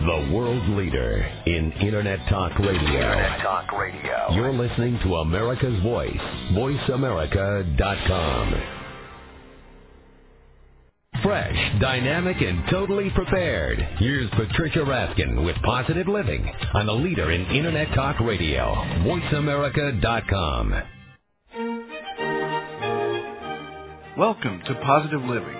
The world leader in Internet Talk Radio. Internet Talk Radio. You're listening to America's Voice, voiceamerica.com. Fresh, dynamic, and totally prepared. Here's Patricia Raskin with Positive Living on the leader in Internet Talk Radio, voiceamerica.com. Welcome to Positive Living,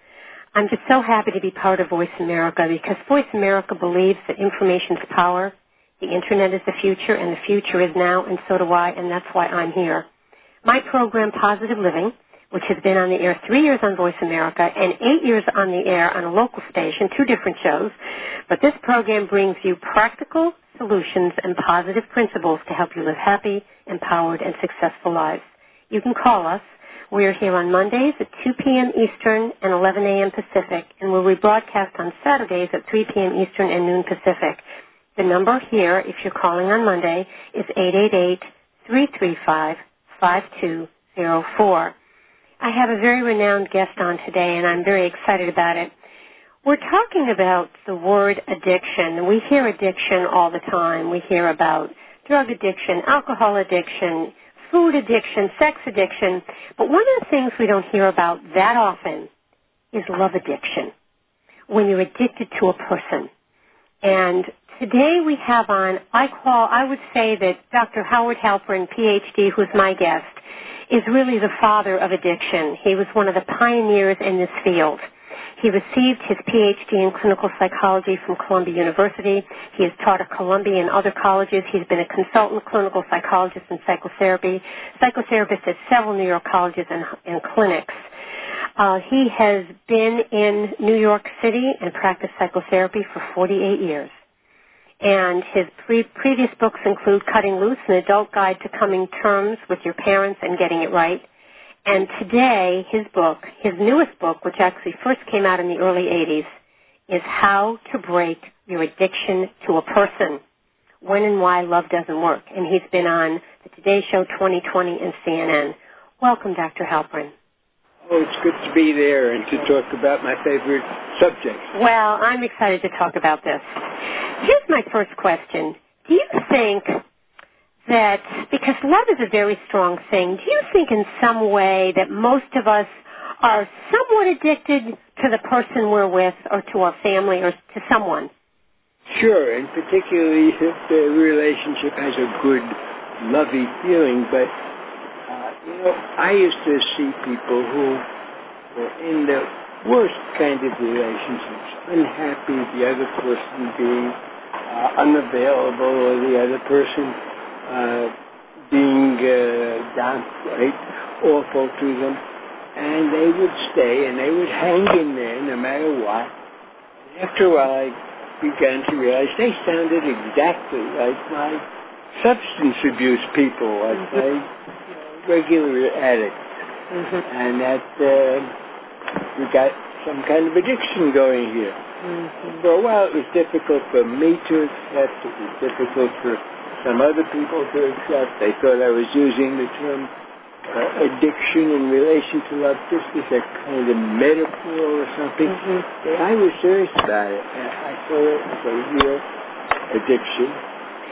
I'm just so happy to be part of Voice America because Voice America believes that information is power, the Internet is the future, and the future is now, and so do I, and that's why I'm here. My program, Positive Living, which has been on the air three years on Voice America and eight years on the air on a local station, two different shows, but this program brings you practical solutions and positive principles to help you live happy, empowered, and successful lives. You can call us we are here on Mondays at 2 p.m. Eastern and 11 a.m. Pacific, and we'll rebroadcast on Saturdays at 3 p.m. Eastern and noon Pacific. The number here, if you're calling on Monday, is 888-335-5204. I have a very renowned guest on today, and I'm very excited about it. We're talking about the word addiction. We hear addiction all the time. We hear about drug addiction, alcohol addiction, food addiction, sex addiction. But one of the things we don't hear about that often is love addiction. When you're addicted to a person. And today we have on, I call, I would say that Dr. Howard Halpern, PhD, who's my guest, is really the father of addiction. He was one of the pioneers in this field. He received his PhD in clinical psychology from Columbia University. He has taught at Columbia and other colleges. He's been a consultant clinical psychologist in psychotherapy, psychotherapist at several New York colleges and, and clinics. Uh, he has been in New York City and practiced psychotherapy for 48 years. And his pre- previous books include Cutting Loose, an adult guide to coming terms with your parents and getting it right, and today, his book, his newest book, which actually first came out in the early 80s, is How to Break Your Addiction to a Person. When and Why Love Doesn't Work. And he's been on the Today Show 2020 and CNN. Welcome, Dr. Halpern. Oh, it's good to be there and to talk about my favorite subject. Well, I'm excited to talk about this. Here's my first question. Do you think that because love is a very strong thing, do you think in some way that most of us are somewhat addicted to the person we're with or to our family or to someone? Sure, and particularly if the relationship has a good, lovey feeling. But, uh, you know, I used to see people who were in the worst kind of relationships, unhappy, the other person being uh, unavailable or the other person uh, being uh, downright awful to them. And they would stay and they would hang in there no matter what. After a while, I began to realize they sounded exactly like my substance abuse people, like my regular addicts. Mm-hmm. And that uh, we got some kind of addiction going here. Mm-hmm. For a while, it was difficult for me to accept. It was difficult for some other people to accept. They thought I was using the term uh, addiction in relation to love just as a kind of metaphor or something. Mm-hmm. I was serious about it. I saw it as a real addiction.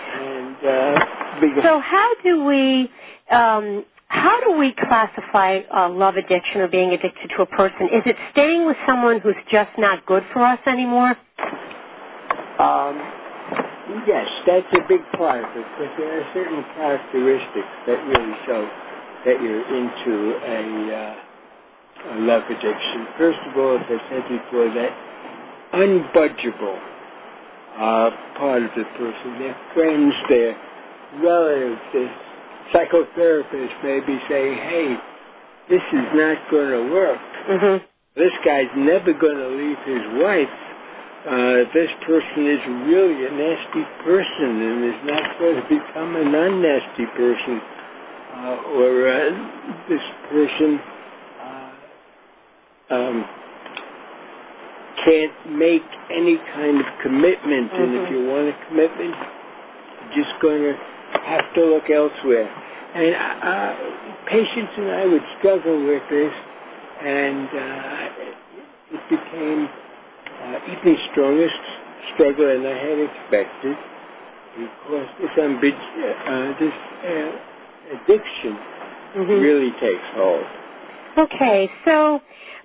And uh, So how do we um, how do we classify uh, love addiction or being addicted to a person? Is it staying with someone who's just not good for us anymore? Um, yes, that's a big part of it, but there are certain characteristics that really show that you're into a, uh, a love addiction. First of all, as I said before, that unbudgeable uh, part of the person, their friends, their relatives, their psychotherapists may be saying, hey, this is not going to work. Mm-hmm. This guy's never going to leave his wife uh, this person is really a nasty person and is not going to become a non-nasty person. uh, or uh, this person uh, um, can't make any kind of commitment, and if Mhm. you want a commitment, you're just going to have to look elsewhere. And uh, patients and I would struggle with this, and uh, it became uh, even stronger s- struggle than I had expected because this, ambi- uh, this uh, addiction Mhm. really takes hold. Okay, so,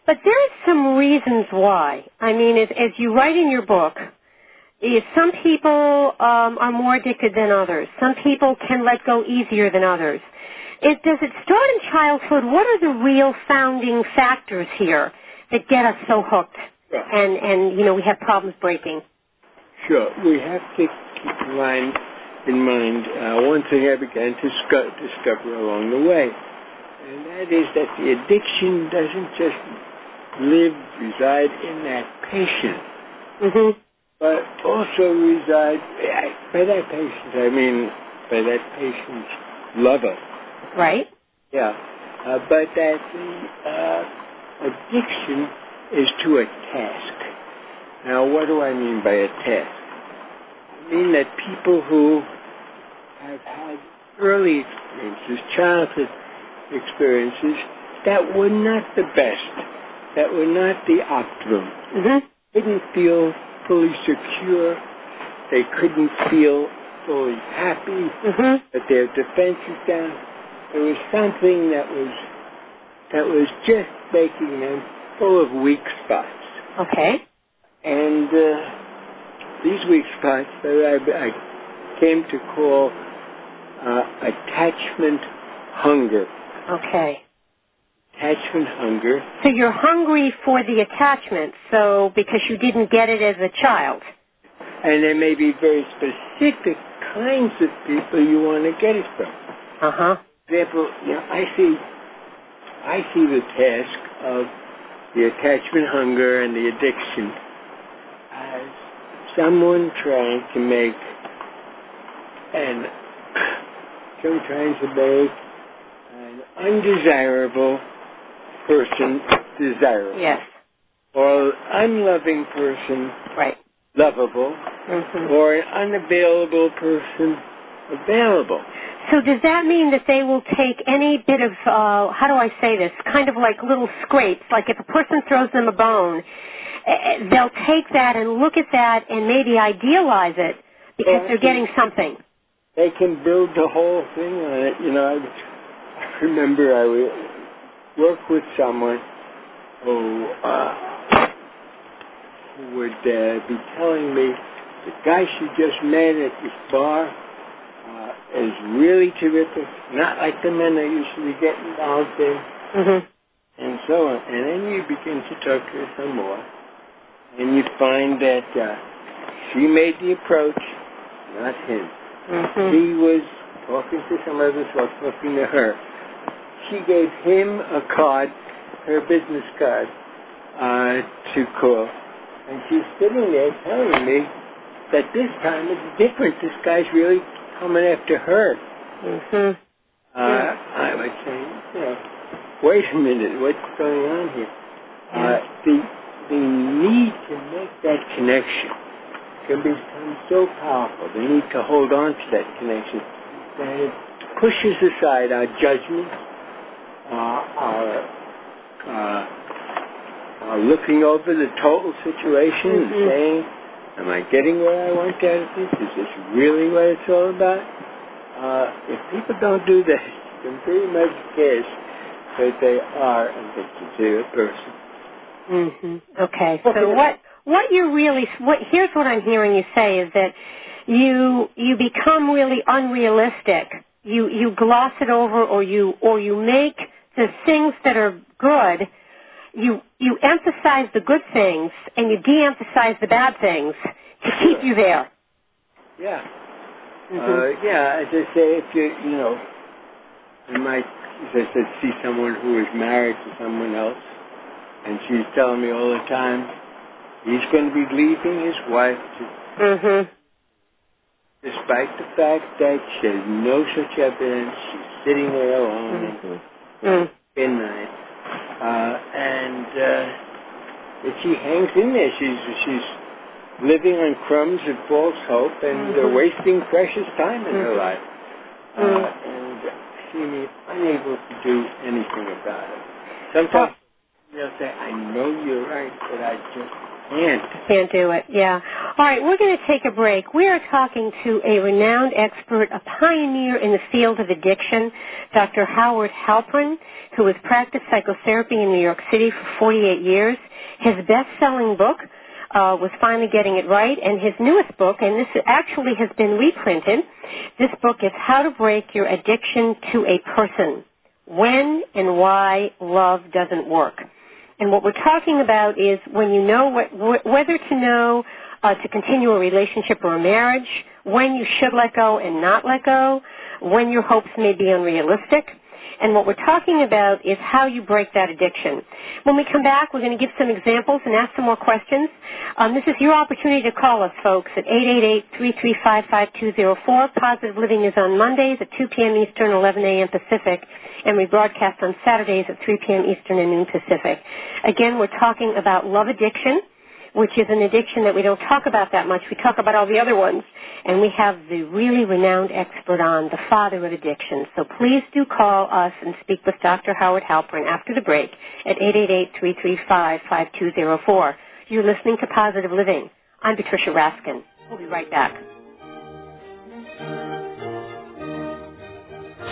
but there's some reasons why. I mean, as, as you write in your book, is some people um, are more addicted than others. Some people can let go easier than others. It, does it start in childhood? What are the real founding factors here that get us so hooked? And, and you know, we have problems breaking. Sure. We have to keep in mind, in mind uh, one thing I began to sco- discover along the way, and that is that the addiction doesn't just live, reside in that patient, hmm but also reside, by that patient, I mean by that patient's lover. Right? Yeah. Uh, but that the uh, addiction is to a task. Now, what do I mean by a task? I mean that people who have had early experiences, childhood experiences, that were not the best, that were not the optimum, hmm didn't feel fully secure, they couldn't feel fully happy, hmm that their defense is down. There was something that was that was just making them full of weak spots. Okay. And uh, these weak spots that I, I came to call uh, attachment hunger. Okay. Attachment hunger. So you're hungry for the attachment, so because you didn't get it as a child. And there may be very specific kinds of people you want to get it from. Uh huh. For example, you know, I see I see the task of the attachment hunger and the addiction as someone trying to make an someone trying to make an undesirable person desirable. Yes. Or an unloving person Right. lovable. hmm Or an unavailable person available. So does that mean that they will take any bit of, uh, how do I say this, kind of like little scrapes, like if a person throws them a bone, eh, they'll take that and look at that and maybe idealize it because Yeah. they're getting something. They can build the whole thing on it. You know, I remember I would work with someone who, uh, who would uh, be telling me the guy she just met at this bar is really terrific, not like the men I usually get involved in, hmm and so on. And then you begin to talk to her some more, and you find that uh, she made the approach, not him. hmm He was talking to some others while talking to her. She gave him a card, her business card, uh, to call. And she's sitting there telling me that this time it's different. This guy's really coming after her. Mm-hmm. Uh, I would say, you know, wait a minute, what's going on here? Uh, the, the need to make that connection can become so powerful. They need to hold on to that connection that it pushes aside our judgment, uh, our, uh, our looking over the total situation and Mhm. saying, am I getting what I want out of this? Is this really what it's all about? Uh, if people don't do that, you can pretty much guess that they are a person. hmm Okay. So what what you're really what here's what I'm hearing you say is that you you become really unrealistic. You you gloss it over or you or you make the things that are good you you emphasize the good things and you de-emphasize the bad things to keep Sure. you there. Yeah. Mhm. Uh, yeah, as I say, if you, you know, I might, as I said, see someone who is married to someone else, and she's telling me all the time, he's going to be leaving his wife to, Mhm. despite the fact that she has no such evidence. She's sitting there alone Mm-hmm. Mm. midnight, uh, and uh, she hangs in there. She's she's living on crumbs of false hope and uh, Mhm. wasting precious time in her Mhm. life, uh, Mm. and seeming unable to do anything about it. Sometimes they'll say, "I know you're right, but I just can't." Can't do it. Yeah. All right, we're going to take a break. We are talking to a renowned expert, a pioneer in the field of addiction, Dr. Howard Halpern, who has practiced psychotherapy in New York City for 48 years. His best-selling book uh, was Finally Getting It Right, and his newest book, and this actually has been reprinted, this book is How to Break Your Addiction to a Person. When and Why Love Doesn't Work. And what we're talking about is when you know what, wh- whether to know uh, to continue a relationship or a marriage, when you should let go and not let go, when your hopes may be unrealistic. And what we're talking about is how you break that addiction. When we come back, we're going to give some examples and ask some more questions. Um, this is your opportunity to call us, folks, at 888-335-5204. Positive Living is on Mondays at 2 p.m. Eastern, 11 a.m. Pacific, and we broadcast on Saturdays at 3 p.m. Eastern and noon Pacific. Again, we're talking about love addiction, which is an addiction that we don't talk about that much. We talk about all the other ones. And we have the really renowned expert on, the father of addiction. So please do call us and speak with Dr. Howard Halpern after the break at 888-335-5204. You're listening to Positive Living. I'm Patricia Raskin. We'll be right back.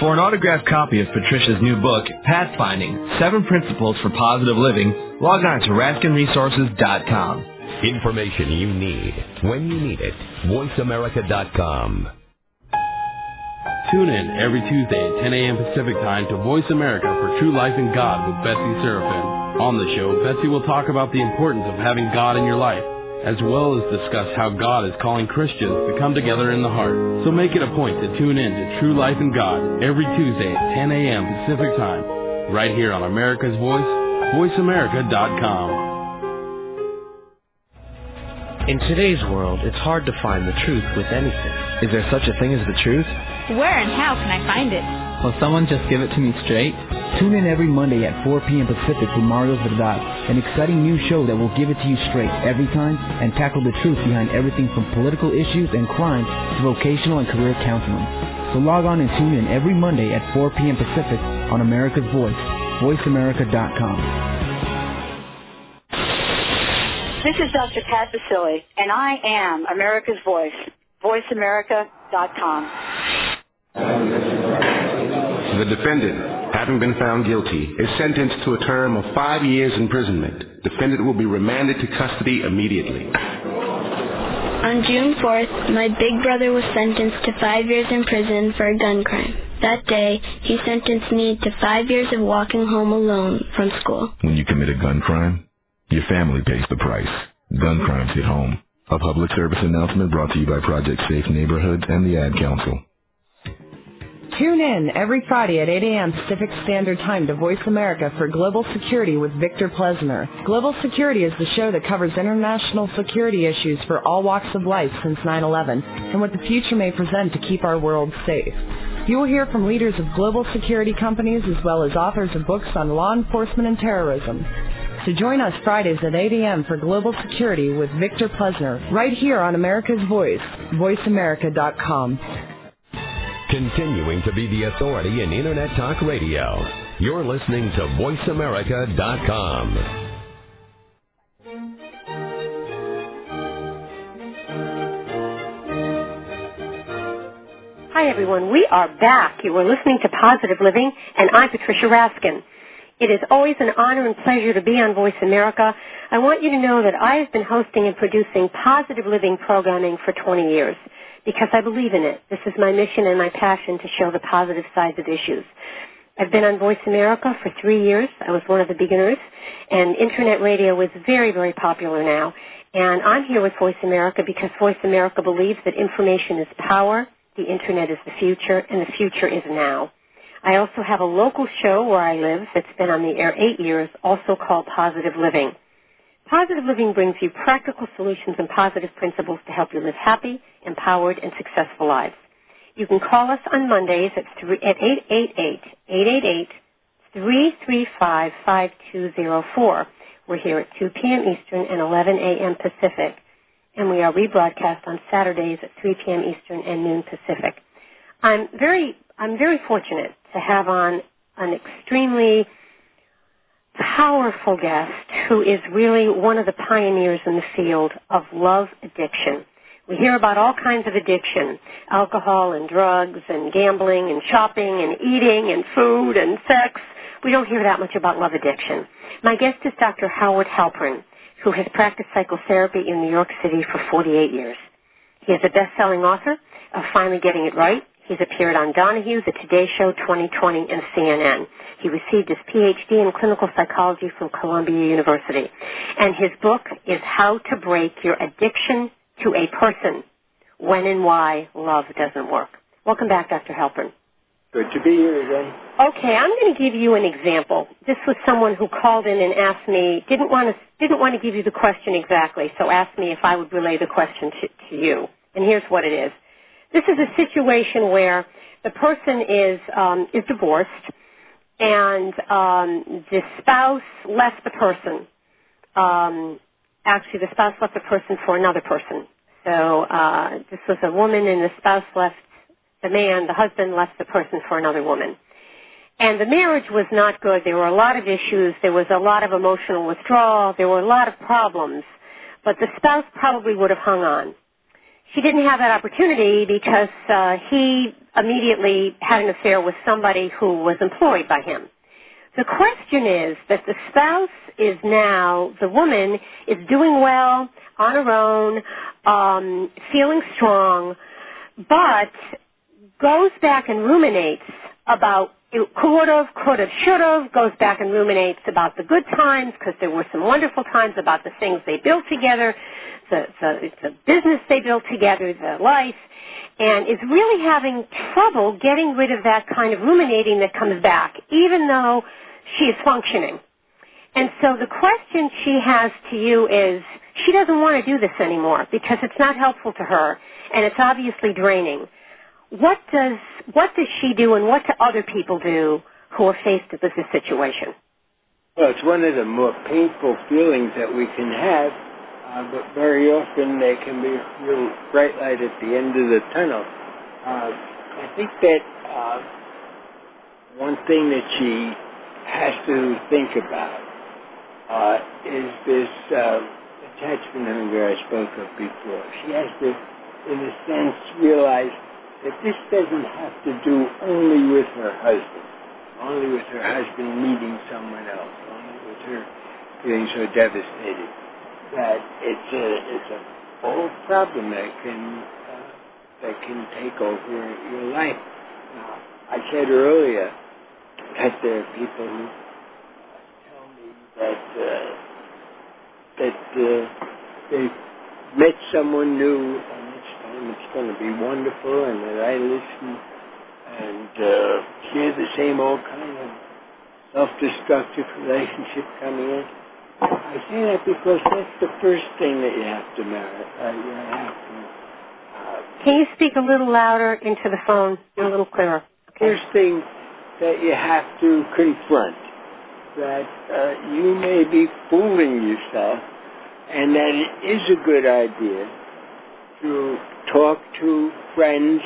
For an autographed copy of Patricia's new book, Pathfinding, Seven Principles for Positive Living, log on to RaskinResources.com. Information you need when you need it. VoiceAmerica.com. Tune in every Tuesday at 10 a.m. Pacific Time to Voice America for True Life in God with Betsy Seraphin. On the show, Betsy will talk about the importance of having God in your life, as well as discuss how God is calling Christians to come together in the heart. So make it a point to tune in to True Life in God every Tuesday at 10 a.m. Pacific Time, right here on America's Voice, VoiceAmerica.com. In today's world, it's hard to find the truth with anything. Is there such a thing as the truth? Where and how can I find it? Will someone just give it to me straight? Tune in every Monday at 4 p.m. Pacific with Mario Verdad, an exciting new show that will give it to you straight every time and tackle the truth behind everything from political issues and crime to vocational and career counseling. So log on and tune in every Monday at 4 p.m. Pacific on America's Voice, voiceamerica.com. This is Dr. Pat Baccili, and I am America's Voice, voiceamerica.com. The defendant, having been found guilty, is sentenced to a term of five years imprisonment. Defendant will be remanded to custody immediately. On June 4th, my big brother was sentenced to five years in prison for a gun crime. That day, he sentenced me to five years of walking home alone from school. When you commit a gun crime, your family pays the price. Gun crimes hit home. A public service announcement brought to you by Project Safe Neighborhoods and the Ad Council. Tune in every Friday at 8 a.m. Pacific Standard Time to Voice America for Global Security with Victor Plesner. Global Security is the show that covers international security issues for all walks of life since 9-11 and what the future may present to keep our world safe. You will hear from leaders of global security companies as well as authors of books on law enforcement and terrorism. So join us Fridays at 8 a.m. for Global Security with Victor Plesner, right here on America's Voice, voiceamerica.com. Continuing to be the authority in Internet Talk Radio. You're listening to VoiceAmerica.com. Hi, everyone. We are back. You are listening to Positive Living, and I'm Patricia Raskin. It is always an honor and pleasure to be on Voice America. I want you to know that I have been hosting and producing positive living programming for 20 years because I believe in it. This is my mission and my passion to show the positive sides of issues. I've been on Voice America for three years. I was one of the beginners, and internet radio is very, very popular now. And I'm here with Voice America because Voice America believes that information is power, the internet is the future, and the future is now. I also have a local show where I live that's been on the air eight years, also called Positive Living. Positive Living brings you practical solutions and positive principles to help you live happy, empowered, and successful lives. You can call us on Mondays at, three, at 888-888-335-5204. We're here at 2 p.m. Eastern and 11 a.m. Pacific. And we are rebroadcast on Saturdays at 3 p.m. Eastern and noon Pacific. I'm very, I'm very fortunate to have on an extremely powerful guest who is really one of the pioneers in the field of love addiction. We hear about all kinds of addiction, alcohol and drugs and gambling and shopping and eating and food and sex. We don't hear that much about love addiction. My guest is Dr. Howard Halpern, who has practiced psychotherapy in New York City for 48 years. He is a best-selling author of Finally Getting It Right. He's appeared on Donahue, The Today Show, 2020, and CNN. He received his PhD in clinical psychology from Columbia University. And his book is How to Break Your Addiction to a Person, When and Why Love Doesn't Work. Welcome back, Dr. Halpern. Good to be here again. Okay, I'm going to give you an example. This was someone who called in and asked me, didn't want to, didn't want to give you the question exactly, so asked me if I would relay the question to, to you. And here's what it is. This is a situation where the person is, um, is divorced and um, the spouse left the person. Um, actually, the spouse left the person for another person. So uh, this was a woman, and the spouse left the man, the husband left the person for another woman. And the marriage was not good. There were a lot of issues. There was a lot of emotional withdrawal. There were a lot of problems. But the spouse probably would have hung on. She didn't have that opportunity because uh, he immediately had an affair with somebody who was employed by him. The question is that the spouse is now, the woman is doing well on her own, um, feeling strong, but goes back and ruminates about it could have, could have, should have, goes back and ruminates about the good times because there were some wonderful times about the things they built together, the, the, the business they built together, the life, and is really having trouble getting rid of that kind of ruminating that comes back, even though she is functioning. And so the question she has to you is, she doesn't want to do this anymore because it's not helpful to her, and it's obviously draining what does what does she do and what do other people do who are faced with this situation? Well, it's one of the more painful feelings that we can have, uh, but very often they can be a real bright light at the end of the tunnel. Uh, I think that uh, one thing that she has to think about uh, is this uh, attachment hunger I spoke of before. She has to, in a sense, realize that this doesn't have to do only with her husband, only with her husband meeting someone else, only with her feeling so devastated. That it's a it's a whole problem that can uh, that can take over your life. Now, I said earlier that there are people who tell me that uh, that uh, they met someone new and it's going to be wonderful, and that I listen and uh, hear the same old kind of self-destructive relationship coming in. I say that because that's the first thing that you have to marry. Uh, you have to. Uh, Can you speak a little louder into the phone? a little clearer. Okay. First thing that you have to confront that uh, you may be fooling yourself, and that it is a good idea to talk to friends,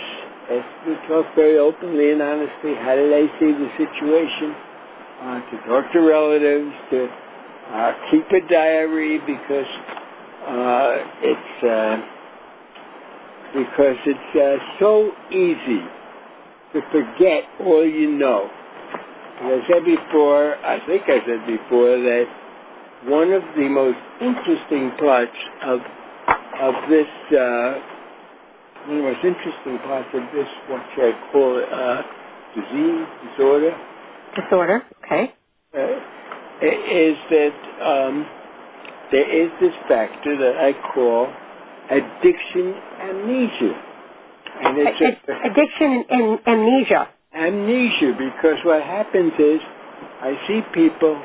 we talk very openly and honestly, how do they see the situation? Uh, to talk to relatives, to uh, keep a diary because uh, it's uh, because it's uh, so easy to forget all you know. As I said before, I think I said before that one of the most interesting parts of of this uh, one of the most interesting parts of this, what should I call it, uh, disease, disorder? Disorder, okay. Uh, is that um, there is this factor that I call addiction amnesia. And it's a, addiction and amnesia. Amnesia, because what happens is I see people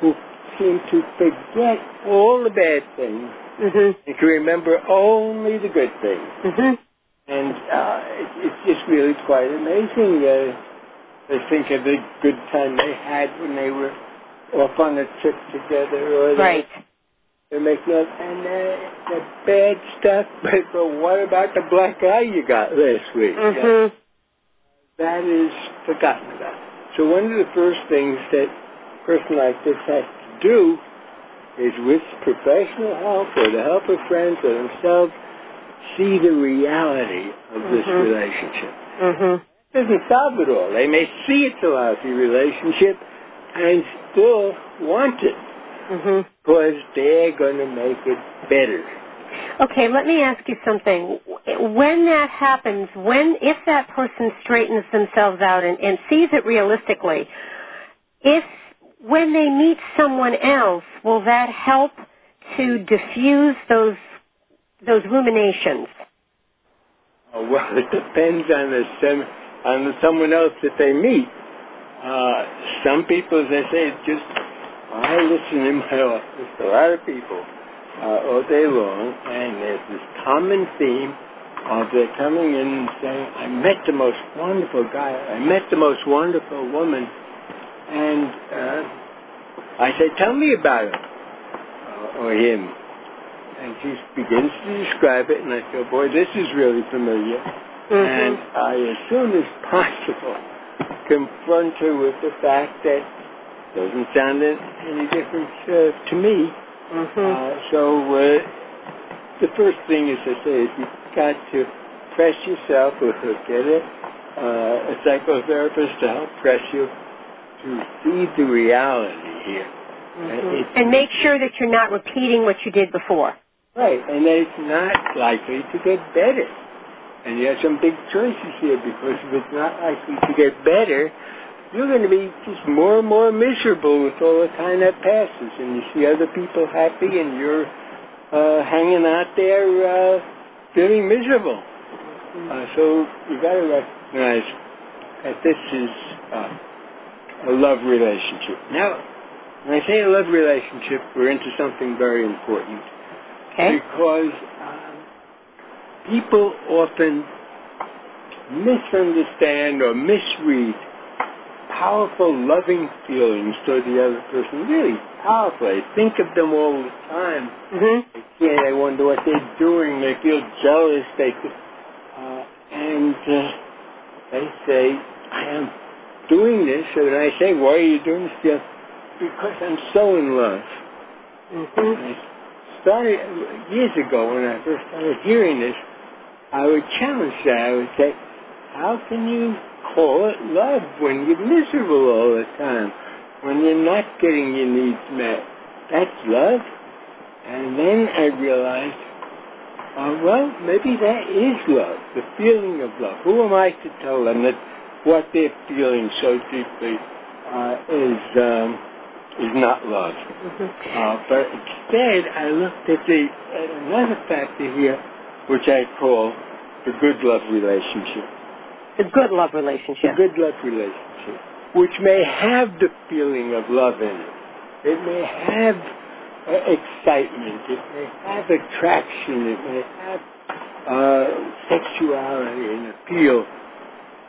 who seem to forget all the bad things Mhm. and to remember only the good things. Mhm. And uh, it, it's just really quite amazing. Uh, they think of the good time they had when they were off on a trip together, or they, Right. they make love, and uh, the bad stuff. But, what about the black eye you got last week? Mhm. that is forgotten about. So one of the first things that a person like this has to do is with professional help or the help of friends or themselves, see the reality of this Mhm. relationship. Mhm. doesn't solve it all. They may see it's a lousy relationship and still want it Mhm. because they're going to make it better. Okay, let me ask you something. When that happens, when if that person straightens themselves out and, and sees it realistically, if when they meet someone else, will that help to diffuse those those ruminations? Uh, well, it depends on the sem- on the someone else that they meet. Uh, some people, as I say, just I listen in my office a lot of people uh, all day long, and there's this common theme of they're coming in and saying, "I met the most wonderful guy. I met the most wonderful woman," and uh, I say, "Tell me about him uh, or him." And she begins to describe it, and I feel, boy, this is really familiar. And I, as soon as possible, confront her with the fact that it doesn't sound any different uh, to me. Uh, so uh, the first thing, as I say, is you've got to press yourself or get a, uh, a psychotherapist to help press you to see the reality here. It's And make sure that you're not repeating what you did before. Right, and that it's not likely to get better. And you have some big choices here because if it's not likely to get better, you're going to be just more and more miserable with all the time that passes. And you see other people happy and you're uh, hanging out there uh, feeling miserable. Uh, so you've got to recognize that this is uh, a love relationship. Now, when I say a love relationship, we're into something very important Okay. because um, people often misunderstand or misread powerful, loving feelings toward the other person. Really powerful. They think of them all the time. Mm-hmm. Yeah, they wonder what they're doing. They feel jealous. They, uh, and uh, they say, "I am doing this." And I say, "Why are you doing this?" Yeah, because I'm so in love. Mm-hmm. started years ago when I first started hearing this, I would challenge that. I would say, how can you call it love when you're miserable all the time? When you're not getting your needs met? That's love? And then I realized, uh, well, maybe that is love, the feeling of love. Who am I to tell them that what they're feeling so deeply uh, is um, is not love? Uh, but instead, I looked at the at another factor here, which I call the good love relationship. The good love relationship. The good love relationship, which may have the feeling of love in it. It may have uh, excitement. It may have attraction. It may have uh, sexuality and appeal,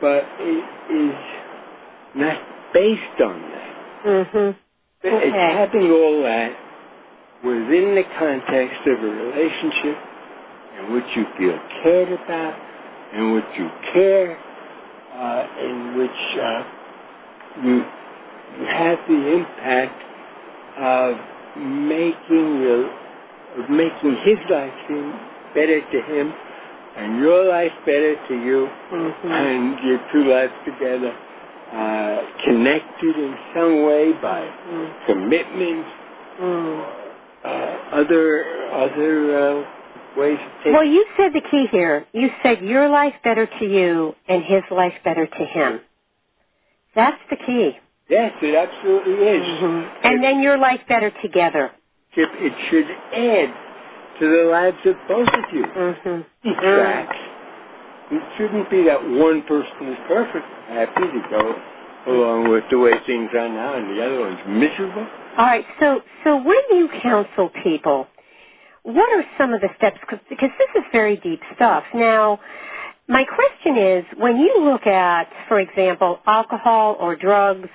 but it is not based on that. Mm-hmm. It's Okay. having all that within the context of a relationship in which you feel cared about, in which you care, uh, in which uh, you you have the impact of making your of making his life seem better to him and your life better to you Mm-hmm. and your two lives together uh, connected in some way by commitment, uh, other other uh, ways of taking. Well, you said the key here. You said your life better to you and his life better to him. That's the key. yes, it absolutely is. Mm-hmm. And then your life better together. It, it should add to the lives of both of you. Mm-hmm. Detracts. It shouldn't be that one person is perfect, happy to go along with the way things are now, and the other one's miserable. All right. So, so when you counsel people, what are some of the steps? Because this is very deep stuff. Now, my question is, when you look at, for example, alcohol or drugs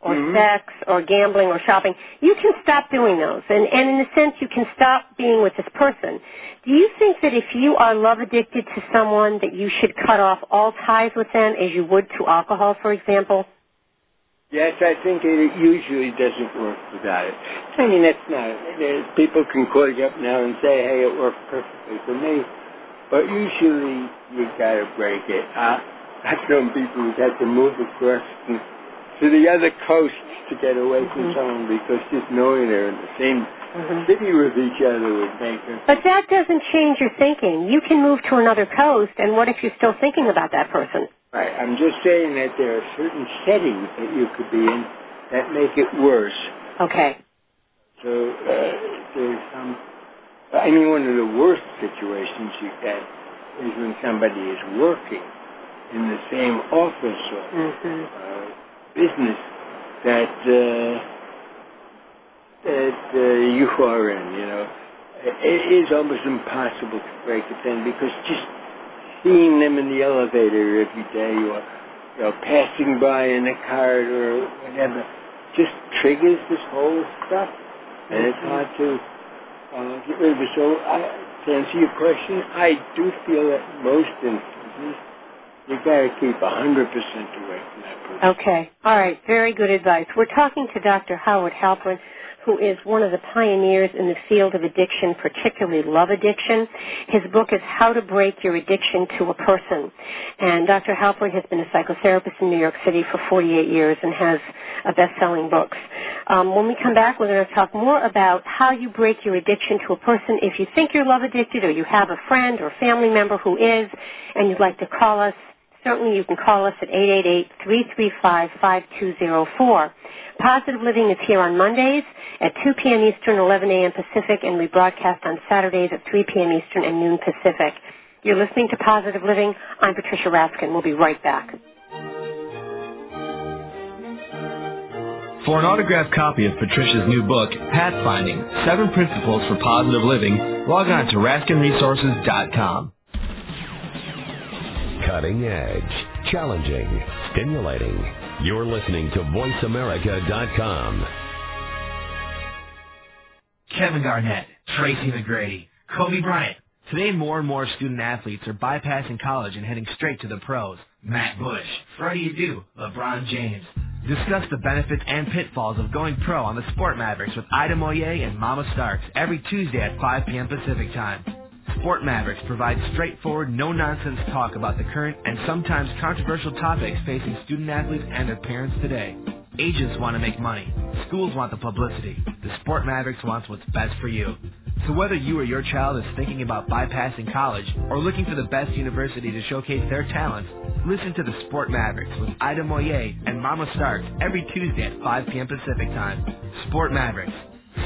or Mhm. sex or gambling or shopping, you can stop doing those. And, and in a sense, you can stop being with this person. Do you think that if you are love addicted to someone that you should cut off all ties with them as you would to alcohol, for example? Yes, I think it usually doesn't work without it. I mean, that's not. People can call you up now and say, "Hey, it worked perfectly for me," but usually you gotta break it. Uh, I've known people who've had to move across to- to the other coast to get away from Mhm. someone because just knowing they're in the same city with each other would make them. But that doesn't change your thinking. You can move to another coast, and what if you're still thinking about that person? Right. I'm just saying that there are certain settings that you could be in that make it worse. Okay. So uh, there's some. I mean, one of the worst situations you get is when somebody is working in the same office or Mm-hmm. uh, business that uh, that uh, you are in. You know, it is almost impossible to break it then because just seeing them in the elevator every day or you know passing by in a car or whatever just triggers this whole stuff, and it's hard to uh, get rid of it. So, I, to answer your question, I do feel that most instances you got to keep a hundred percent away from that person. Okay. All right. Very good advice. We're talking to Dr. Howard Halpern, who is one of the pioneers in the field of addiction, particularly love addiction. His book is How to Break Your Addiction to a Person. And Dr. Halpern has been a psychotherapist in New York City for 48 years and has a best-selling books. Um, when we come back, we're going to talk more about how you break your addiction to a person. If you think you're love addicted or you have a friend or family member who is and you'd like to call us, certainly you can call us at 888-335-5204. Positive Living is here on Mondays at 2 p.m. Eastern, 11 a.m. Pacific, and we broadcast on Saturdays at 3 p.m. Eastern and noon Pacific. You're listening to Positive Living. I'm Patricia Raskin. We'll be right back. For an autographed copy of Patricia's new book, Pathfinding, Seven Principles for Positive Living, log on to RaskinResources.com. Cutting edge, challenging, stimulating. You're listening to VoiceAmerica.com. Kevin Garnett, Tracy McGrady, Kobe Bryant. Today, more and more student athletes are bypassing college and heading straight to the pros. Matt Bush, Freddie Adu, LeBron James. Discuss the benefits and pitfalls of going pro on the Sport Mavericks with Ida Moye and Mama Starks every Tuesday at 5 p.m. Pacific Time. Sport Mavericks provides straightforward, no-nonsense talk about the current and sometimes controversial topics facing student athletes and their parents today. Agents want to make money. Schools want the publicity. The Sport Mavericks wants what's best for you. So whether you or your child is thinking about bypassing college or looking for the best university to showcase their talents, listen to the Sport Mavericks with Ida Moye and Mama Starks every Tuesday at 5 p.m. Pacific Time. Sport Mavericks.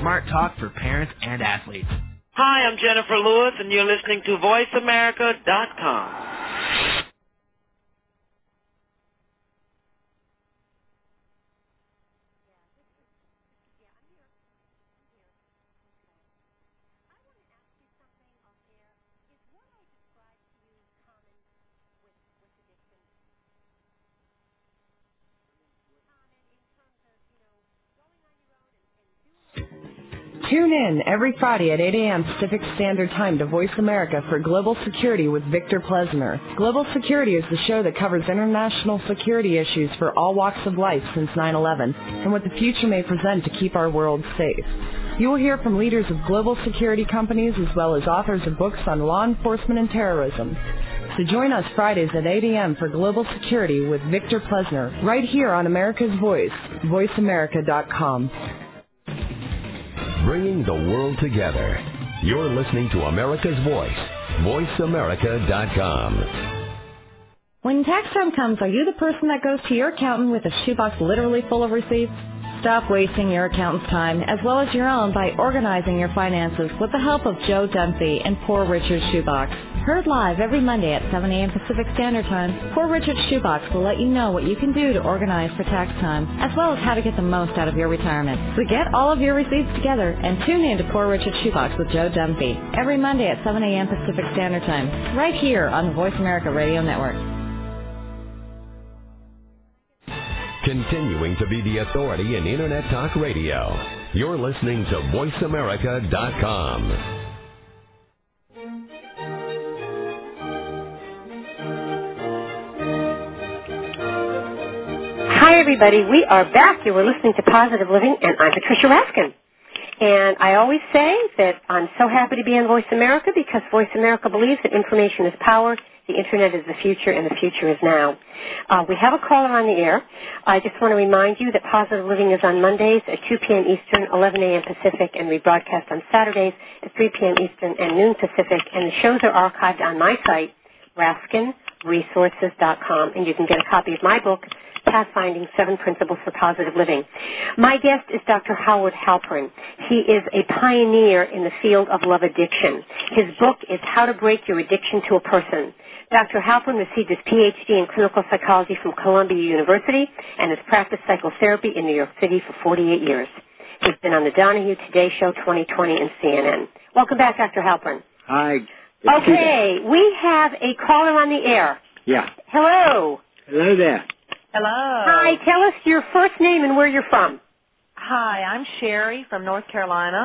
Smart talk for parents and athletes. Hi, I'm Jennifer Lewis, and you're listening to VoiceAmerica.com. Tune in every Friday at 8 a.m. Pacific Standard Time to Voice America for Global Security with Victor Plesner. Global Security is the show that covers international security issues for all walks of life since 9-11 and what the future may present to keep our world safe. You will hear from leaders of global security companies as well as authors of books on law enforcement and terrorism. So join us Fridays at 8 a.m. for Global Security with Victor Plesner right here on America's Voice, voiceamerica.com. Bringing the world together. You're listening to America's Voice, VoiceAmerica.com. When tax time comes, are you the person that goes to your accountant with a shoebox literally full of receipts? Stop wasting your accountant's time as well as your own by organizing your finances with the help of Joe Dunphy and Poor Richard Shoebox. Heard live every Monday at 7 a.m. Pacific Standard Time, Poor Richard Shoebox will let you know what you can do to organize for tax time, as well as how to get the most out of your retirement. So get all of your receipts together and tune in to Poor Richard Shoebox with Joe Dunphy every Monday at 7 a.m. Pacific Standard Time, right here on the Voice America Radio Network. Continuing to be the authority in Internet Talk Radio. You're listening to VoiceAmerica.com. Hi, everybody. We are back. You were listening to Positive Living, and I'm Patricia Raskin. And I always say that I'm so happy to be on Voice America because Voice America believes that information is power, the Internet is the future, and the future is now. Uh, we have a caller on the air. I just want to remind you that Positive Living is on Mondays at 2 p.m. Eastern, 11 a.m. Pacific, and we broadcast on Saturdays at 3 p.m. Eastern and noon Pacific. And the shows are archived on my site, RaskinResources.com, and you can get a copy of my book, Pathfinding Seven Principles for Positive Living. My guest is Dr. Howard Halpern. He is a pioneer in the field of love addiction. His book is How to Break Your Addiction to a Person. Dr. Halpern received his PhD in clinical psychology from Columbia University and has practiced psychotherapy in New York City for 48 years. He's been on the Donahue Today Show 2020 and CNN. Welcome back, Dr. Halpern. Hi. Okay, we have a caller on the air. Yeah. Hello. Hello there. Hello. Hi, tell us your first name and where you're from. Hi, I'm Sherry from North Carolina.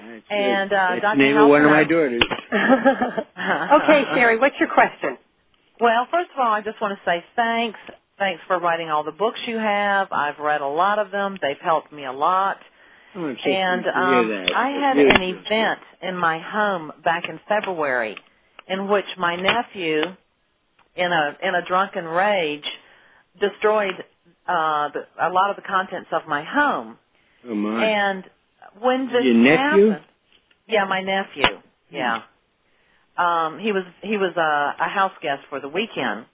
That's and it. uh, That's Dr. the name of one of my daughters. okay, Sherry, what's your question? Well, first of all, I just want to say thanks. Thanks for writing all the books you have. I've read a lot of them. They've helped me a lot. Oh, so and pleased um. I had really an event in my home back in February in which my nephew, in a in a drunken rage, destroyed uh, the, a lot of the contents of my home. Oh my. And when this Your nephew? happened, yeah, my nephew, yeah, um, he was he was a, a house guest for the weekend.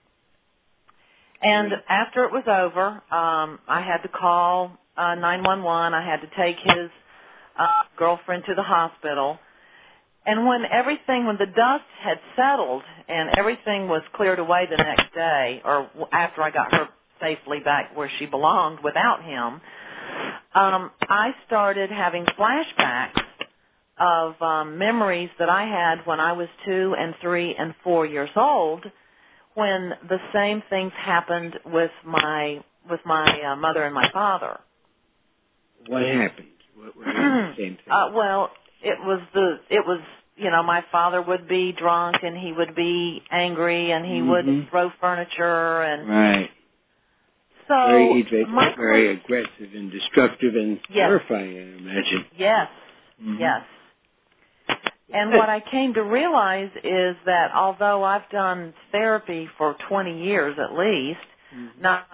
And after it was over, um, I had to call uh, 911. I had to take his uh, girlfriend to the hospital. And when everything, when the dust had settled and everything was cleared away the next day, or after I got her safely back where she belonged without him, um, I started having flashbacks of um, memories that I had when I was two and three and four years old, when the same things happened with my with my uh, mother and my father. What happened? What the same thing? Uh, well, it was the it was you know my father would be drunk and he would be angry and he Mhm. would throw furniture and right. So very, my very aggressive and destructive and Yes. terrifying, I imagine. yes Mhm. yes and what I came to realize is that although I've done therapy for 20 years at least, not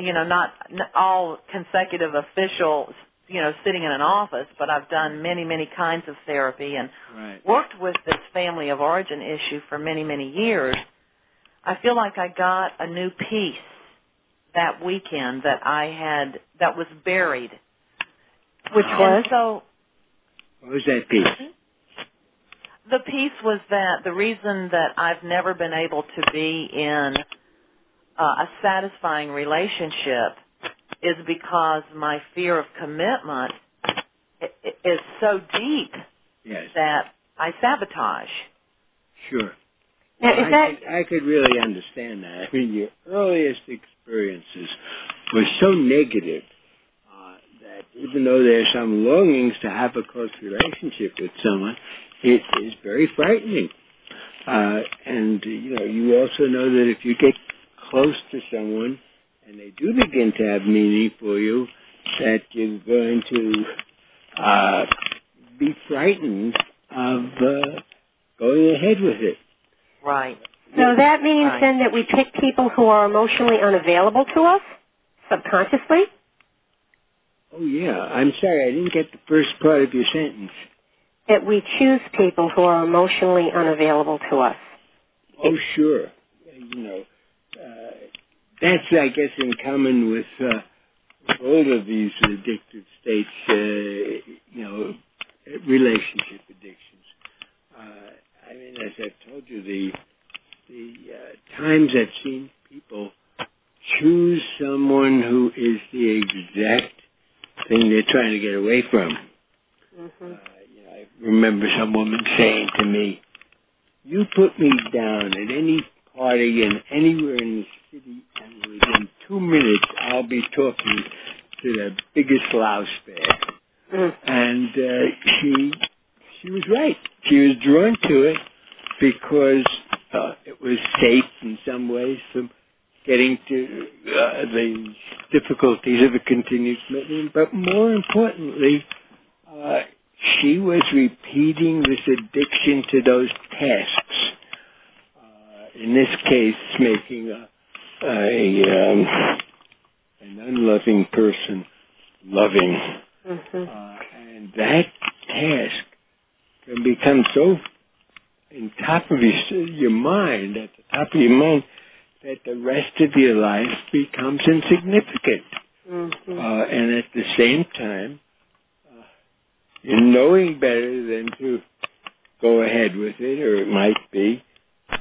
you know not all consecutive official you know sitting in an office, but I've done many many kinds of therapy and Right. worked with this family of origin issue for many many years. I feel like I got a new piece that weekend that I had that was buried. Which And was? so What was that piece? the piece was that the reason that I've never been able to be in uh, a satisfying relationship is because my fear of commitment i- i- is so deep Yes. that I sabotage. Sure. Now, Well, is I, that could, I could really understand that. I mean, your earliest experiences were so negative uh, that even though there's some longings to have a close relationship with someone, it is very frightening. Uh, and you know, you also know that if you get close to someone and they do begin to have meaning for you, that you're going to uh, be frightened of uh, going ahead with it. Right. so that means Right. then that we pick people who are emotionally unavailable to us subconsciously? Oh yeah, I'm sorry, I didn't get the first part of your sentence. That we choose people who are emotionally unavailable to us. Oh sure, you know, uh, that's I guess in common with uh, both of these addictive states, uh, you know, relationship addictions. Uh, I mean, as I've told you, the the uh, times I've seen people choose someone who is the exact thing they're trying to get away from. Mm-hmm. Uh, you know, I remember some woman saying to me, "You put me down at any party and anywhere in the city, and within two minutes I'll be talking to the biggest louse bear." Mm. And uh, she she was right. She was drawn to it because uh, it was safe in some ways from getting to uh, the difficulties of a continued commitment. But more importantly, uh, she was repeating this addiction to those tasks. Uh, in this case, making a, a um, an unloving person loving, Mm-hmm. uh, and that task can become so in top of your your mind, at the top of your mind, that the rest of your life becomes insignificant. Mm-hmm. Uh, and at the same time, uh, you're knowing better than to go ahead with it, or it might be. Uh,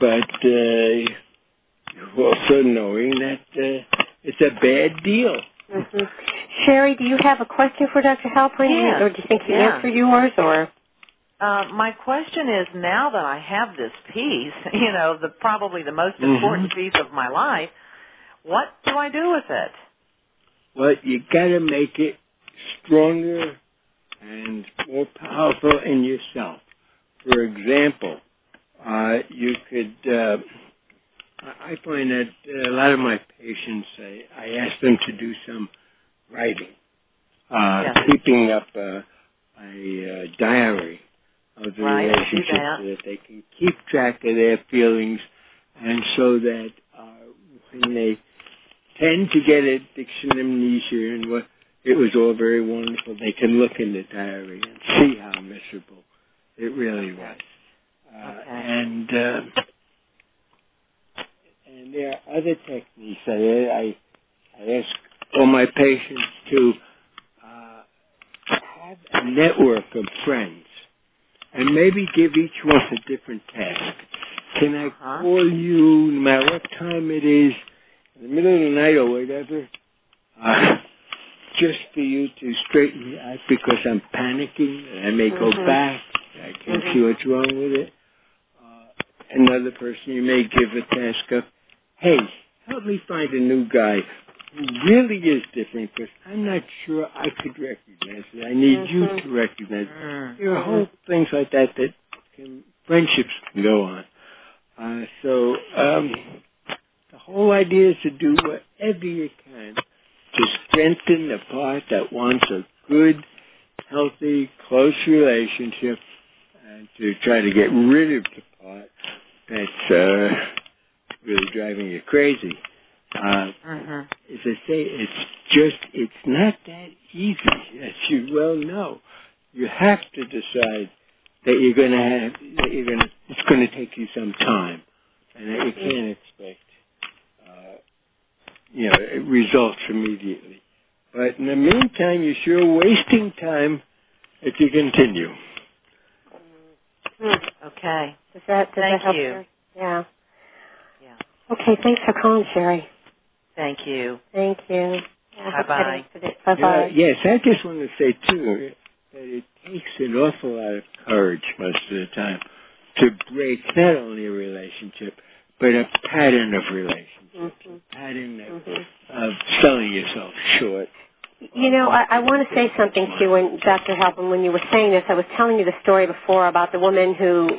but uh, also knowing that uh, it's a bad deal. Mm-hmm. Sherry, do you have a question for Dr. Halpern, Yes. or do you think he Yeah. answered yours, or? Uh, my question is now that I have this piece, you know, the probably the most Mhm. important piece of my life, what do I do with it? Well, you got to make it stronger and more powerful in yourself. For example, uh, you could. Uh, I find that a lot of my patients, I, I ask them to do some writing, uh, Yeah. keeping up a, a, uh diary of the Right, relationship that. so that they can keep track of their feelings, and so that uh, when they tend to get addiction amnesia and what it was all very wonderful. They can look in the diary and see how miserable it really was. Uh, And uh, and there are other techniques. I, I I ask all my patients to uh, have a network of friends and maybe give each one a different task. Can I call you no matter what time it is, in the middle of the night or whatever, uh, just for you to straighten me out because I'm panicking and I may go Mhm. back. I can't see what's wrong with it. Uh, another person you may give a task of, hey, help me find a new guy really is different because I'm not sure I could recognize it. I need you Mhm. to recognize it. There are whole things like that that can, friendships can go on. Uh, so um, the whole idea is to do whatever you can to strengthen the part that wants a good, healthy, close relationship, and to try to get rid of the part that's uh, really driving you crazy. Uh, Mm-hmm. as I say, it's just it's not that easy, as you well know. You have to decide that you're going to have that you're going to it's going to take you some time, and that you can't expect uh, you know results immediately. But in the meantime, you're sure wasting time if you continue. Okay. Does that, does Thank that help you. Sherry? Yeah. Yeah. Okay, thanks for calling, Sherry. Thank you. Thank you. Bye-bye. Bye bye. Uh, yes, I just want to say too that it takes an awful lot of courage most of the time to break not only a relationship but a pattern of relationships, a pattern of, of selling yourself short. You know, I, I want to say something to you, when Dr. Halpern, when you were saying this, I was telling you the story before about the woman who,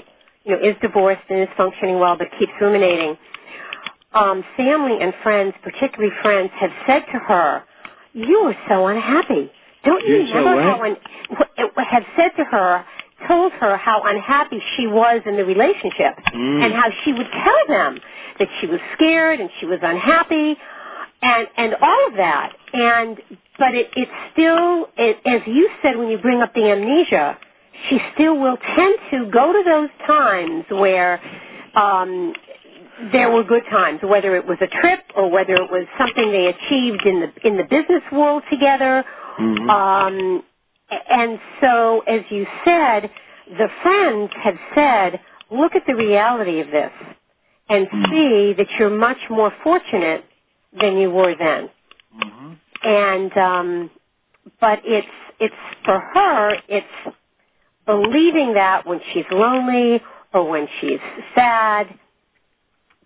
you know, is divorced and is functioning well, but keeps ruminating. Um, family and friends, particularly friends, have said to her, "You are so unhappy. Don't you You're so remember what? how?" Un- have said to her, told her how unhappy she was in the relationship, Mm. and how she would tell them that she was scared and she was unhappy, and and all of that. And but it it's still, it, as you said when you bring up the amnesia, she still will tend to go to those times where um, there were good times, whether it was a trip or whether it was something they achieved in the in the business world together. Mhm. Um, and so, as you said, the friends have said, look at the reality of this and see that you're much more fortunate than you were then. Mhm. And um, but it's it's for her, it's believing that when she's lonely or when she's sad.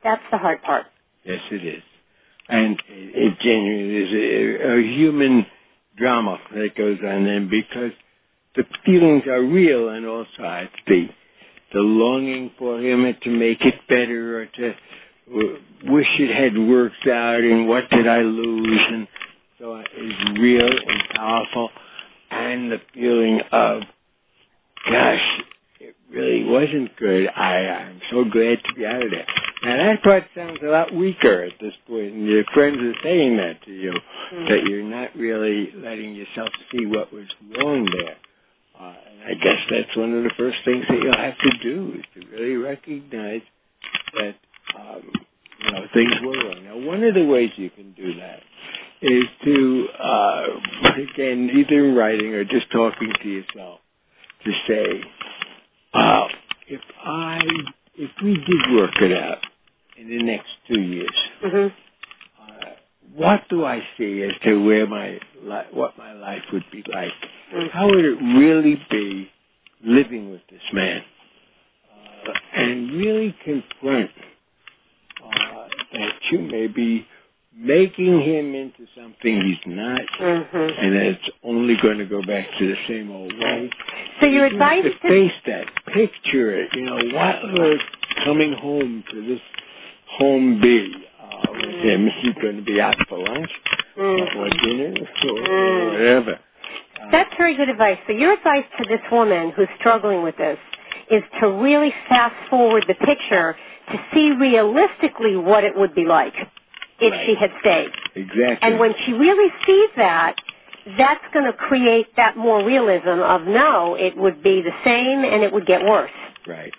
That's the hard part. Yes, it is. And it, genuinely is a, a human drama that goes on then because the feelings are real on all sides. The, the longing for him to make it better or to wish it had worked out and what did I lose and so on is real and powerful. And the feeling of, gosh, really wasn't good. I, I'm so glad to be out of there. Now that part sounds a lot weaker at this point, and your friends are saying that to you, that you're not really letting yourself see what was wrong there. Uh, and I guess that's one of the first things that you'll have to do is to really recognize that um, you know things were wrong. Now, one of the ways you can do that is to uh, again either in writing or just talking to yourself to say, uh, if I if we did work it out in the next two years, hmm uh, what do I see as to where my li- what my life would be like? How would it really be living with this man? Uh, and really confront uh, that you may be making him into something he's not, hmm and it's only going to go back to the same old way. So your You advice to face that, picture it. You know, what would coming home to this home be uh, with him? Is he going to be out for lunch Mm. or dinner or whatever? That's very good advice. So your advice to this woman who's struggling with this is to really fast forward the picture to see realistically what it would be like if she had stayed. Exactly. And when she really sees that, that's going to create that more realism of no, it would be the same and it would get worse. right.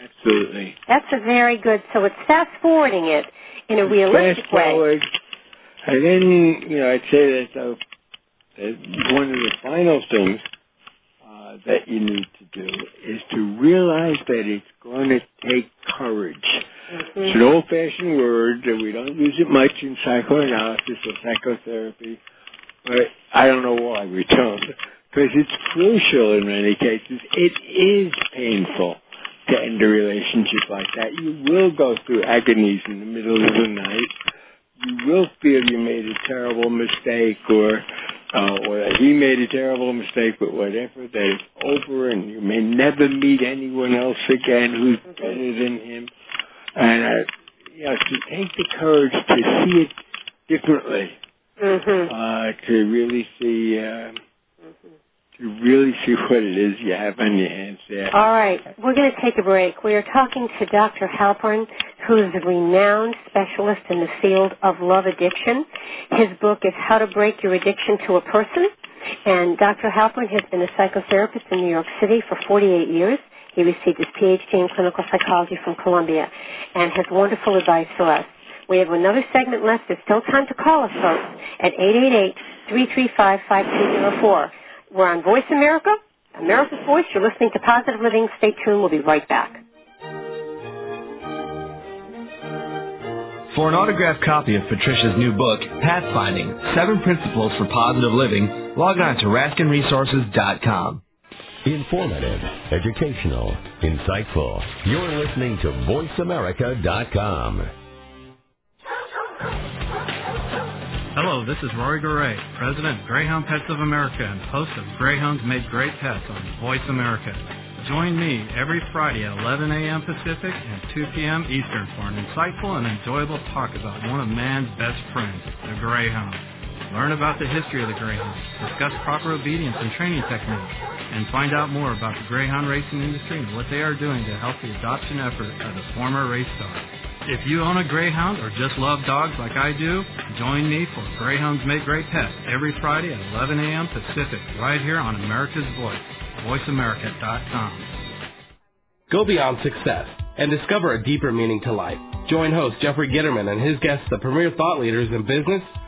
Absolutely. That's a very good, so it's fast forwarding it in a realistic Fast way. forward, and then you know I'd say that, uh, that one of the final things uh, that you need to do is to realize that it's going to take courage. It's an old-fashioned word that we don't use it much in psychoanalysis or psychotherapy, but I don't know why we don't, because it's crucial in many cases. It is painful to end a relationship like that. You will go through agonies in the middle of the night. You will feel you made a terrible mistake or uh, or that he made a terrible mistake, but whatever, that it's over and you may never meet anyone else again who's better than him. And, uh, you know, to take the courage to see it differently, Mm-hmm. uh, to really see, uh, to really see what it is you have on your hands there. All right, we're going to take a break. We are talking to Dr. Halpern, who is a renowned specialist in the field of love addiction. His book is How to Break Your Addiction to a Person. And Dr. Halpern has been a psychotherapist in New York City for 48 years. He received his PhD in clinical psychology from Columbia and has wonderful advice for us. We have another segment left. There's still time to call us, folks, at 888-335-5204. We're on Voice America, America's Voice. You're listening to Positive Living. Stay tuned. We'll be right back. For an autographed copy of Patricia's new book, Pathfinding, Seven Principles for Positive Living, log on to RaskinResources.com. Informative, educational, insightful. You're listening to VoiceAmerica.com. Hello, this is Rory Goree, President of Greyhound Pets of America and host of Greyhounds Made Great Pets on Voice America. Join me every Friday at 11 a.m. Pacific and 2 p.m. Eastern for an insightful and enjoyable talk about one of man's best friends, the Greyhound. Learn about the history of the Greyhound, discuss proper obedience and training techniques, and find out more about the Greyhound racing industry and what they are doing to help the adoption effort of the former race star. If you own a Greyhound or just love dogs like I do, join me for Greyhounds Make Great Pets every Friday at 11 a.m. Pacific, right here on America's Voice, voiceamerica.com. Go beyond success and discover a deeper meaning to life. Join host Jeffrey Gitterman and his guests, the premier thought leaders in business,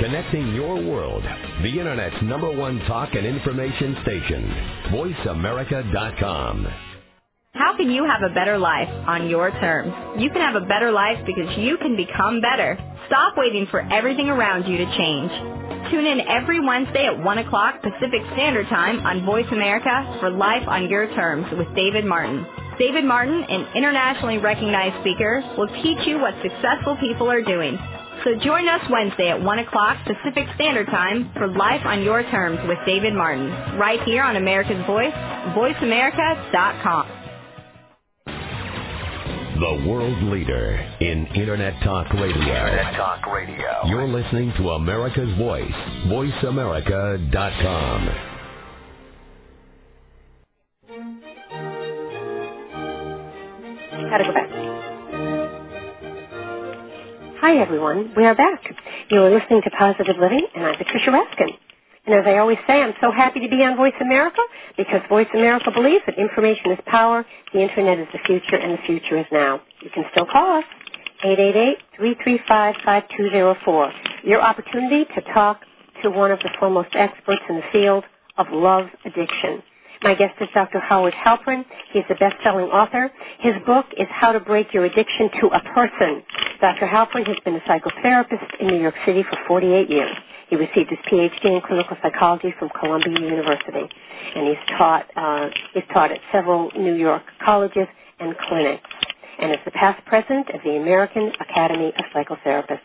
Connecting your world. The Internet's number one talk and information station. VoiceAmerica.com. How can you have a better life on your terms? You can have a better life because you can become better. Stop waiting for everything around you to change. Tune in every Wednesday at 1 o'clock Pacific Standard Time on Voice America for Life on Your Terms with David Martin. David Martin, an internationally recognized speaker, will teach you what successful people are doing. So join us Wednesday at 1 o'clock Pacific Standard Time for Life on Your Terms with David Martin, right here on America's Voice, voiceamerica.com. The world leader in Internet Talk Radio. Internet Talk Radio. You're listening to America's Voice, voiceamerica.com. Gotta go back. Hi, everyone. We are back. You are listening to Positive Living, and I'm Patricia Raskin. And as I always say, I'm so happy to be on Voice America because Voice America believes that information is power, the Internet is the future, and the future is now. You can still call us, 888-335-5204. Your opportunity to talk to one of the foremost experts in the field of love addiction. My guest is Dr. Howard Halpern. He's a best-selling author. His book is How to Break Your Addiction to a Person. Dr. Halpern has been a psychotherapist in New York City for 48 years. He received his PhD in clinical psychology from Columbia University, and he's taught uh, he's taught at several New York colleges and clinics, and is the past president of the American Academy of Psychotherapists.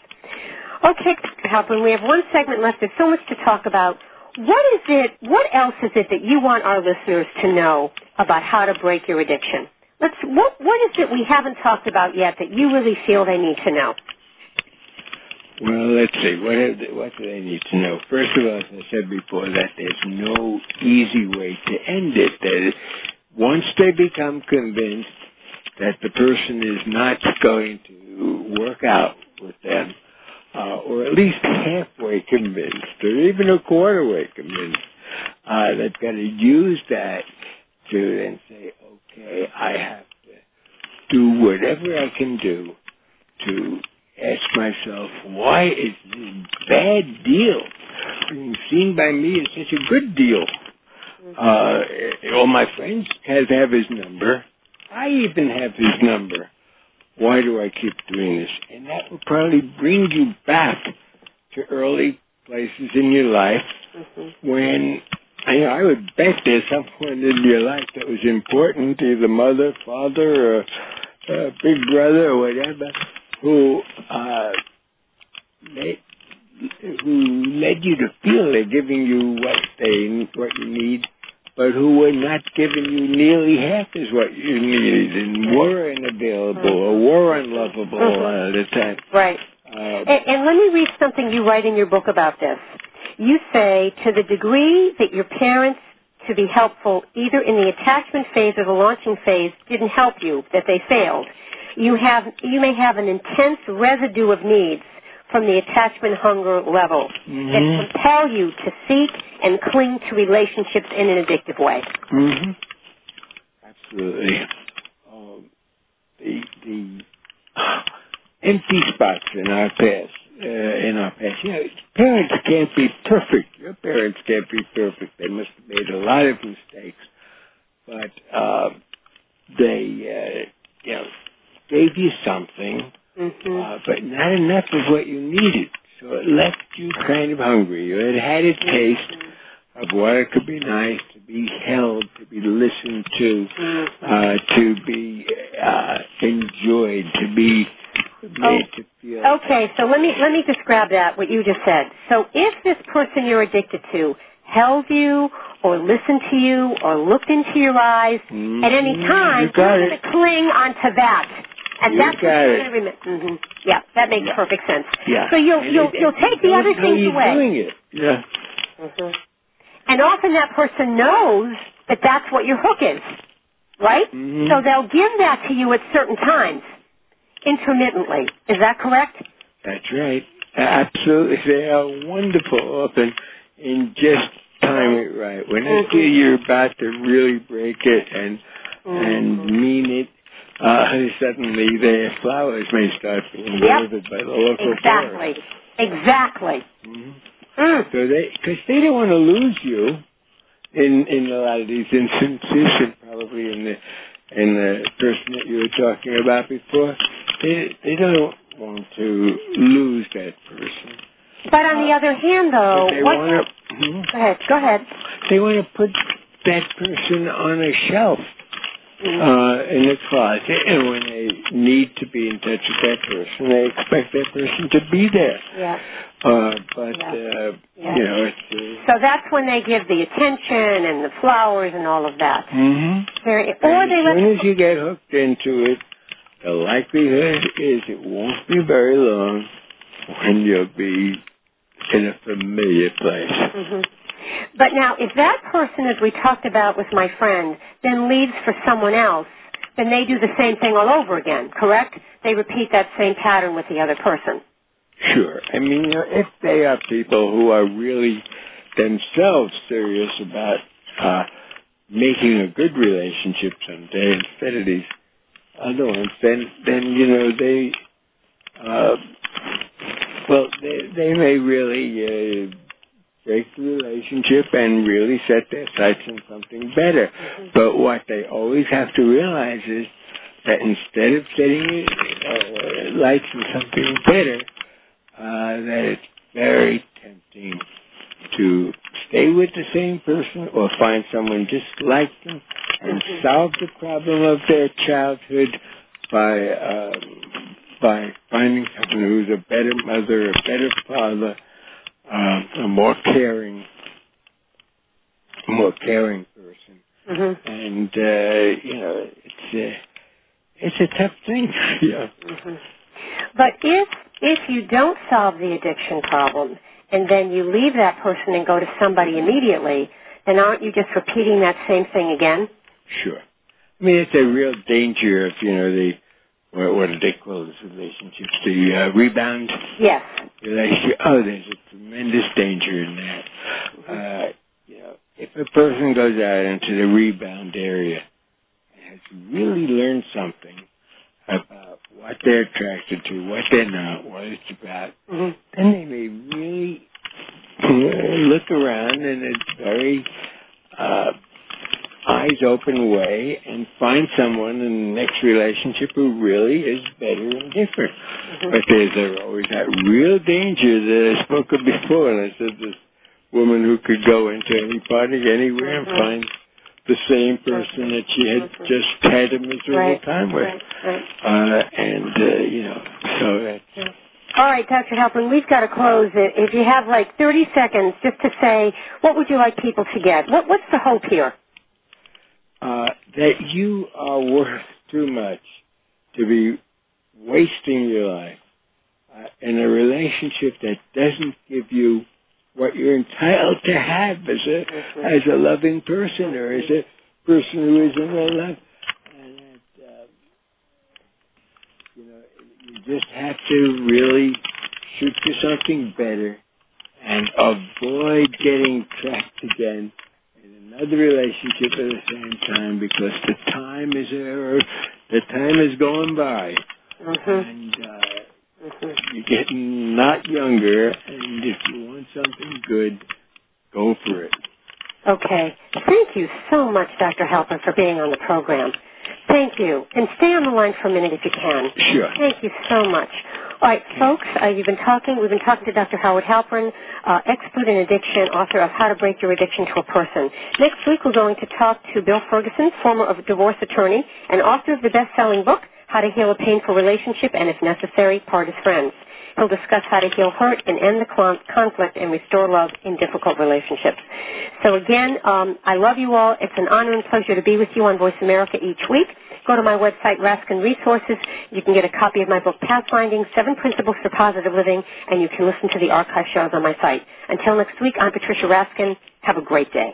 Okay, Dr. Halpern, we have one segment left. There's so much to talk about. What is it? What else is it that you want our listeners to know about how to break your addiction? Let's. What What is it we haven't talked about yet that you really feel they need to know? Well, let's see. What, they, what do they need to know? First of all, as I said before, that there's no easy way to end it. That once they become convinced that the person is not going to work out with them, uh, or at least halfway convinced, or even a quarter way convinced, uh, they've got to use that to then say, okay, I have to do whatever I can do to ask myself, why is this bad deal being seen by me as such a good deal? Uh, all my friends have, have his number. I even have his number. Why do I keep doing this? And that will probably bring you back to early places in your life mm-hmm. when you know, I would bet there's someone in your life that was important, either mother, father, or uh, big brother, or whatever, who uh, led, who led you to feel they're giving you what they what you need, but who were not giving you nearly half as what you needed, and were unavailable or were unlovable mm-hmm. at the time. Right. Uh, and, and let me read something you write in your book about this. You say, to the degree that your parents to be helpful either in the attachment phase or the launching phase didn't help you, that they failed, you have you may have an intense residue of needs from the attachment hunger level mm-hmm. that compel you to seek and cling to relationships in an addictive way. Mm-hmm. Absolutely. Um, the the empty spots in our past, uh, in our past. You know, parents can't be perfect. Your parents can't be perfect. They must have made a lot of mistakes, but uh, they, uh, you know, gave you something, mm-hmm. uh, but not enough of what you needed. So it left you kind of hungry. You had had a taste mm-hmm. of what it could be nice to be held, to be listened to, uh, to be uh, enjoyed, to be made to feel. Okay, so let me let me just grab that what you just said. So if this person you're addicted to held you or listened to you or looked into your eyes mm-hmm. at any time, you got you're going to cling onto that. And You that's what you're going to remember. hmm Yeah, that makes perfect sense. Yeah. So you'll And you'll it- you'll take the other things you're away. doing it. Yeah. hmm And often that person knows that that's what your hook is, right? Mhm. So they'll give that to you at certain times, intermittently. Is that correct? That's right. Absolutely. They are wonderful often in just time it right. When feel you're about to really break it and and mean it, uh, suddenly their flowers may start being Yep. by the local Exactly. Exactly. Mhm. Mm. So they, because they don't want to lose you in in a lot of these instances, and probably in the in the person that you were talking about before, they they don't want to lose that person. But on the other hand, though, they what? want to. Go ahead. Go ahead. They want to put that person on a shelf uh, in the closet, and when they need to be in touch with that person, they expect that person to be there. Yeah. Uh, but Yeah. uh, Yeah. you know, it's. Uh, So that's when they give the attention and the flowers and all of that. Mm-hmm. Very, or they as let soon as you get hooked into it, the likelihood is it won't be very long when you'll be in a familiar place. hmm But now, if that person, as we talked about with my friend, then leaves for someone else, then they do the same thing all over again, correct? They repeat that same pattern with the other person. Sure. I mean, if they are people who are really themselves serious about uh, making a good relationship someday instead of these other ones, then then you know they, uh, well, they they may really uh, break the relationship and really set their sights on something better. But what they always have to realize is that instead of setting uh, lights on something better, uh, that it's very tempting to stay with the same person or find someone just like them and solve the problem of their childhood by um, by finding someone who's a better mother, a better father, um, a more caring, a more caring person. Mm-hmm. And uh, you know, it's a it's a tough thing. yeah. hmm But if if you don't solve the addiction problem and then you leave that person and go to somebody immediately, then aren't you just repeating that same thing again? Sure. I mean, it's a real danger if, you know, the, what, what do they call this relationship? The uh, rebound Yes. relationship. Oh, there's a tremendous danger in that. Uh, you know, if a person goes out into the rebound area and has really learned something about what they're attracted to, what they're not, what it's about, hmm then they may really uh, look around and it's very uh, eyes open way and find someone in the next relationship who really is better and different. But there's always that real danger that I spoke of before, and I said this woman who could go into any party anywhere and Mhm. find the same person that she had just had a miserable Right. time with. Right. Right. Uh, and, uh, you know, so that's, All right, Dr. Halpern, we've got to close it. If you have like 30 seconds just to say, what would you like people to get? What, what's the hope here? Uh, that you are worth too much to be wasting your life uh, in a relationship that doesn't give you what you're entitled to have as a as a loving person or as a person who is in love. And that, uh, you know, you just have to really shoot for something better and avoid getting trapped again in another relationship at the same time because the time is uh, the time is going by and uh, you're getting not younger and if you want something good go for it Okay. Thank you so much, Dr. Halpern, for being on the program. Thank you. And stay on the line for a minute if you can. Sure. Thank you so much. All right, folks, uh, you've been talking, we've been talking to Dr. Howard Halpern, uh, expert in addiction, author of How to Break Your Addiction to a Person. Next week, we're going to talk to Bill Ferguson, former divorce attorney and author of the best-selling book, How to Heal a Painful Relationship and, if necessary, Part as Friends. He'll discuss how to heal hurt and end the conflict and restore love in difficult relationships. So again, um, I love you all. It's an honor and pleasure to be with you on Voice America each week. Go to my website, Raskin Resources. You can get a copy of my book, Pathfinding, Seven Principles for Positive Living, and you can listen to the archive shows on my site. Until next week, I'm Patricia Raskin. Have a great day.